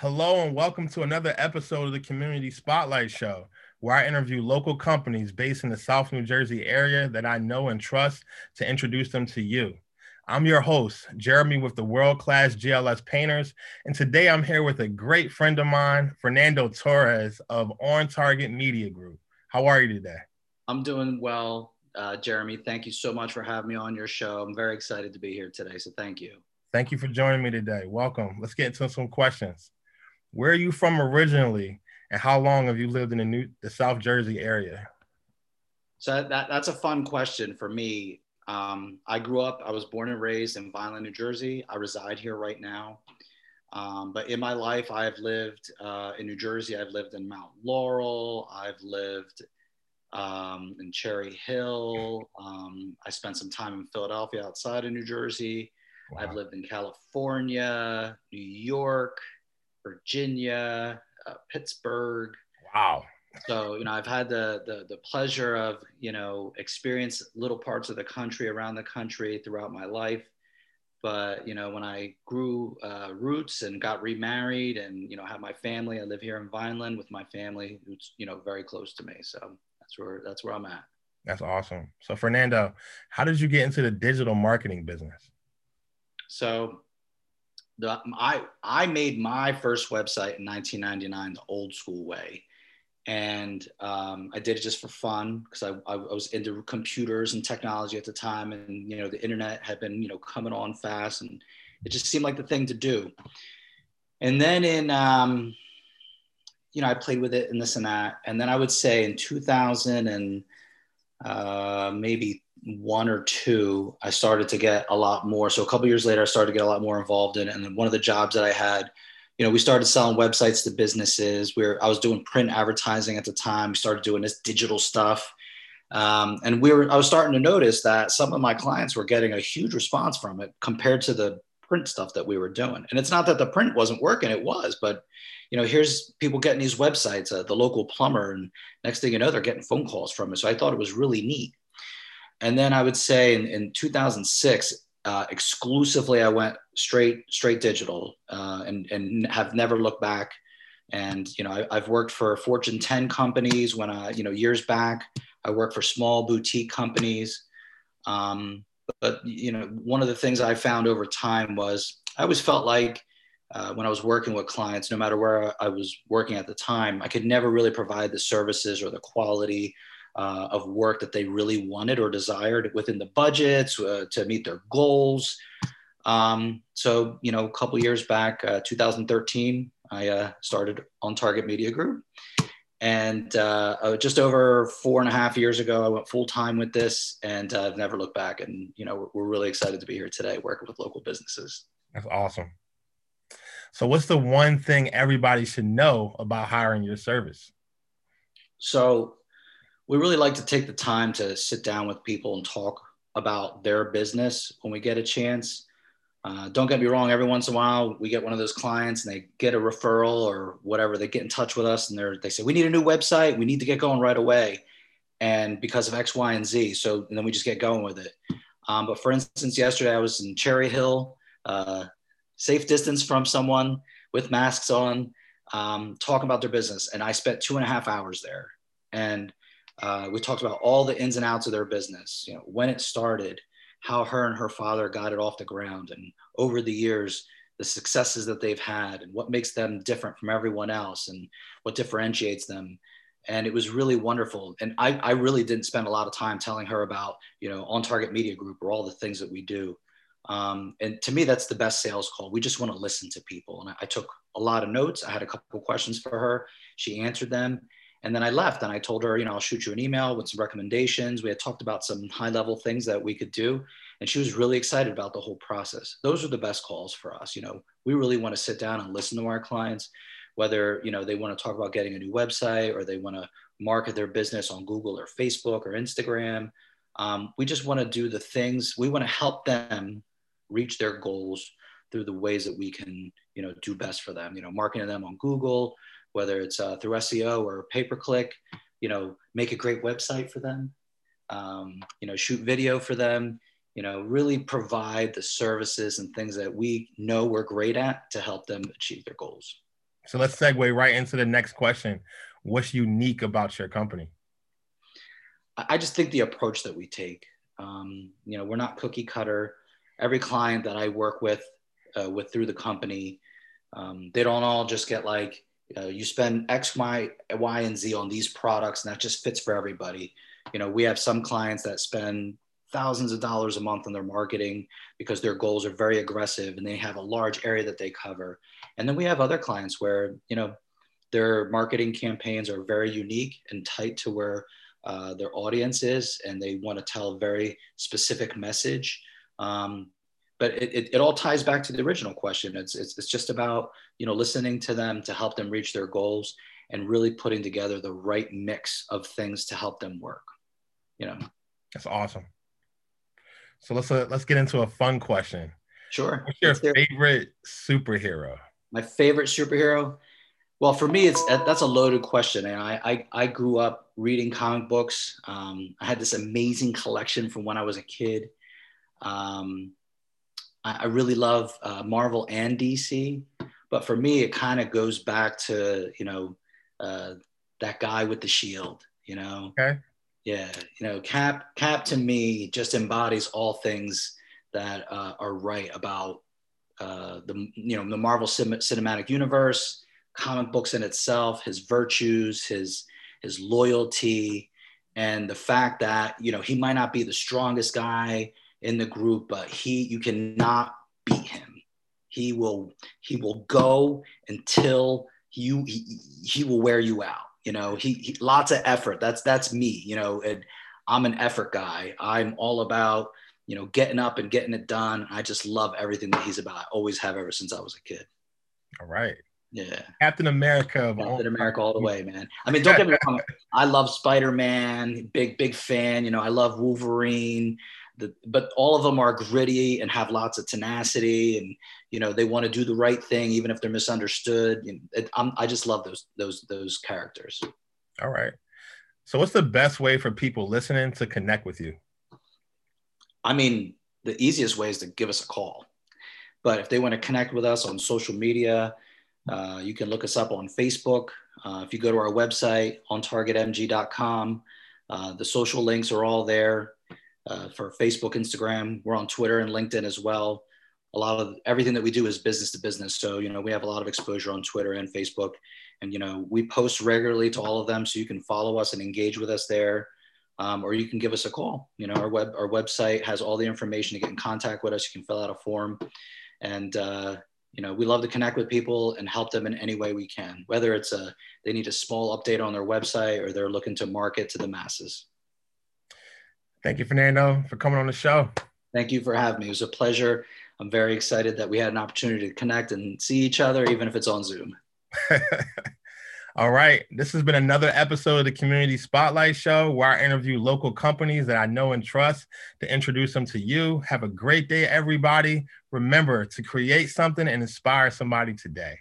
Hello, and welcome to another episode of the Community Spotlight Show, where I interview local companies based in the South New Jersey area that I know and trust to introduce them to you. I'm your host, Jeremy with the world class GLS Painters, and today I'm here with a great friend of mine, Fernando Torres of On Target Media Group. How are you today? I'm doing well, uh, Jeremy. Thank you so much for having me on your show. I'm very excited to be here today, so thank you. Thank you for joining me today. Welcome. Let's get into some questions. Where are you from originally, and how long have you lived in the New the South Jersey area? So that that's a fun question for me. Um, I grew up. I was born and raised in Vineland, New Jersey. I reside here right now. Um, but in my life, I've lived uh, in New Jersey. I've lived in Mount Laurel. I've lived um, in Cherry Hill. Um, I spent some time in Philadelphia outside of New Jersey. Wow. I've lived in California, New York, Virginia, uh, Pittsburgh. Wow. So, you know, I've had the, the, the pleasure of, you know, experience little parts of the country around the country throughout my life. But, you know, when I grew uh, roots and got remarried and, you know, had my family, I live here in Vineland with my family, who's, you know, very close to me. So that's where, that's where I'm at. That's awesome. So Fernando, how did you get into the digital marketing business? So the, I, I made my first website in 1999 the old school way. And um, I did it just for fun because I, I, was into computers and technology at the time. And, you know, the internet had been, you know, coming on fast and it just seemed like the thing to do. And then in, um, you know, I played with it and this and that. And then I would say in 2000 and uh, maybe one or two, I started to get a lot more. So a couple years later, I started to get a lot more involved in it. And then one of the jobs that I had, you know, we started selling websites to businesses. Where I was doing print advertising at the time. We started doing this digital stuff, um, and we were. I was starting to notice that some of my clients were getting a huge response from it compared to the print stuff that we were doing. And it's not that the print wasn't working; it was. But you know, here's people getting these websites, uh, the local plumber, and next thing you know, they're getting phone calls from it. So I thought it was really neat. And then I would say in, in 2006, uh, exclusively I went straight straight digital uh, and and have never looked back. And you know I, have worked for Fortune 10 companies when I you know years back. I worked for small boutique companies. Um, but you know one of the things I found over time was I always felt like uh, when I was working with clients, no matter where I was working at the time, I could never really provide the services or the quality uh, of work that they really wanted or desired within the budgets uh, to meet their goals. Um, so, you know, a couple years back, uh, 2013, I uh, started on Target Media Group. And uh, uh, just over four and a half years ago, I went full time with this and I've never looked back. And, you know, we're, we're really excited to be here today working with local businesses. That's awesome. So, what's the one thing everybody should know about hiring your service? So, we really like to take the time to sit down with people and talk about their business when we get a chance. Uh, don't get me wrong, every once in a while we get one of those clients and they get a referral or whatever, they get in touch with us and they're, they say, We need a new website, we need to get going right away. And because of X, Y, and Z. So and then we just get going with it. Um, but for instance, yesterday I was in Cherry Hill, uh, safe distance from someone with masks on, um, talking about their business. And I spent two and a half hours there. And uh, we talked about all the ins and outs of their business, you know, when it started, how her and her father got it off the ground, and over the years, the successes that they've had, and what makes them different from everyone else, and what differentiates them. And it was really wonderful. And I, I really didn't spend a lot of time telling her about, you know, on Target Media Group or all the things that we do. Um, and to me, that's the best sales call. We just want to listen to people. And I, I took a lot of notes. I had a couple questions for her. She answered them and then I left and I told her, you know, I'll shoot you an email with some recommendations. We had talked about some high level things that we could do. And she was really excited about the whole process. Those are the best calls for us. You know, we really want to sit down and listen to our clients, whether, you know, they want to talk about getting a new website or they want to market their business on Google or Facebook or Instagram. Um, we just want to do the things, we want to help them reach their goals through the ways that we can, you know, do best for them, you know, marketing them on Google, whether it's uh, through SEO or pay per click, you know, make a great website for them, um, you know, shoot video for them, you know, really provide the services and things that we know we're great at to help them achieve their goals. So let's segue right into the next question. What's unique about your company? I just think the approach that we take. Um, you know, we're not cookie cutter. Every client that I work with, uh, with through the company, um, they don't all just get like uh, you spend X, Y, Y, and Z on these products, and that just fits for everybody. You know, we have some clients that spend thousands of dollars a month on their marketing because their goals are very aggressive and they have a large area that they cover. And then we have other clients where, you know, their marketing campaigns are very unique and tight to where uh, their audience is and they want to tell a very specific message. Um, but it, it, it, all ties back to the original question. It's, it's, it's just about, you know, listening to them to help them reach their goals and really putting together the right mix of things to help them work, you know. That's awesome. So let's uh, let's get into a fun question. Sure. What's your favorite superhero? My favorite superhero. Well, for me, it's that's a loaded question, and I I, I grew up reading comic books. Um, I had this amazing collection from when I was a kid. Um, I, I, really love uh, Marvel and DC, but for me, it kind of goes back to you know uh, that guy with the shield. You know, okay. Yeah, you know, Cap Cap to me just embodies all things that uh, are right about uh, the you know the Marvel cinematic universe, comic books in itself, his virtues, his his loyalty, and the fact that you know he might not be the strongest guy in the group, but he you cannot beat him. He will he will go until you he, he will wear you out you know, he, he lots of effort. That's that's me. You know, and I'm an effort guy. I'm all about you know getting up and getting it done. I just love everything that he's about. I always have ever since I was a kid. All right. Yeah. Captain America. Captain America all the way, man. I mean, don't get me wrong. I love Spider Man. Big, big fan. You know, I love Wolverine. The, but all of them are gritty and have lots of tenacity and you know they want to do the right thing even if they're misunderstood. It, i just love those those those characters. All right. So what's the best way for people listening to connect with you? I mean the easiest way is to give us a call. But if they want to connect with us on social media uh, you can look us up on facebook. Uh, if you go to our website on targetmg.com uh, the social links are all there uh, for facebook instagram we're on twitter and linkedin as well a lot of everything that we do is business to business. So, you know, we have a lot of exposure on Twitter and Facebook. And, you know, we post regularly to all of them. So you can follow us and engage with us there. Um, or you can give us a call. You know, our web our website has all the information to get in contact with us. You can fill out a form. And uh, you know, we love to connect with people and help them in any way we can, whether it's a they need a small update on their website or they're looking to market to the masses. Thank you, Fernando, for coming on the show. Thank you for having me. It was a pleasure. I'm very excited that we had an opportunity to connect and see each other, even if it's on Zoom. All right. This has been another episode of the Community Spotlight Show where I interview local companies that I know and trust to introduce them to you. Have a great day, everybody. Remember to create something and inspire somebody today.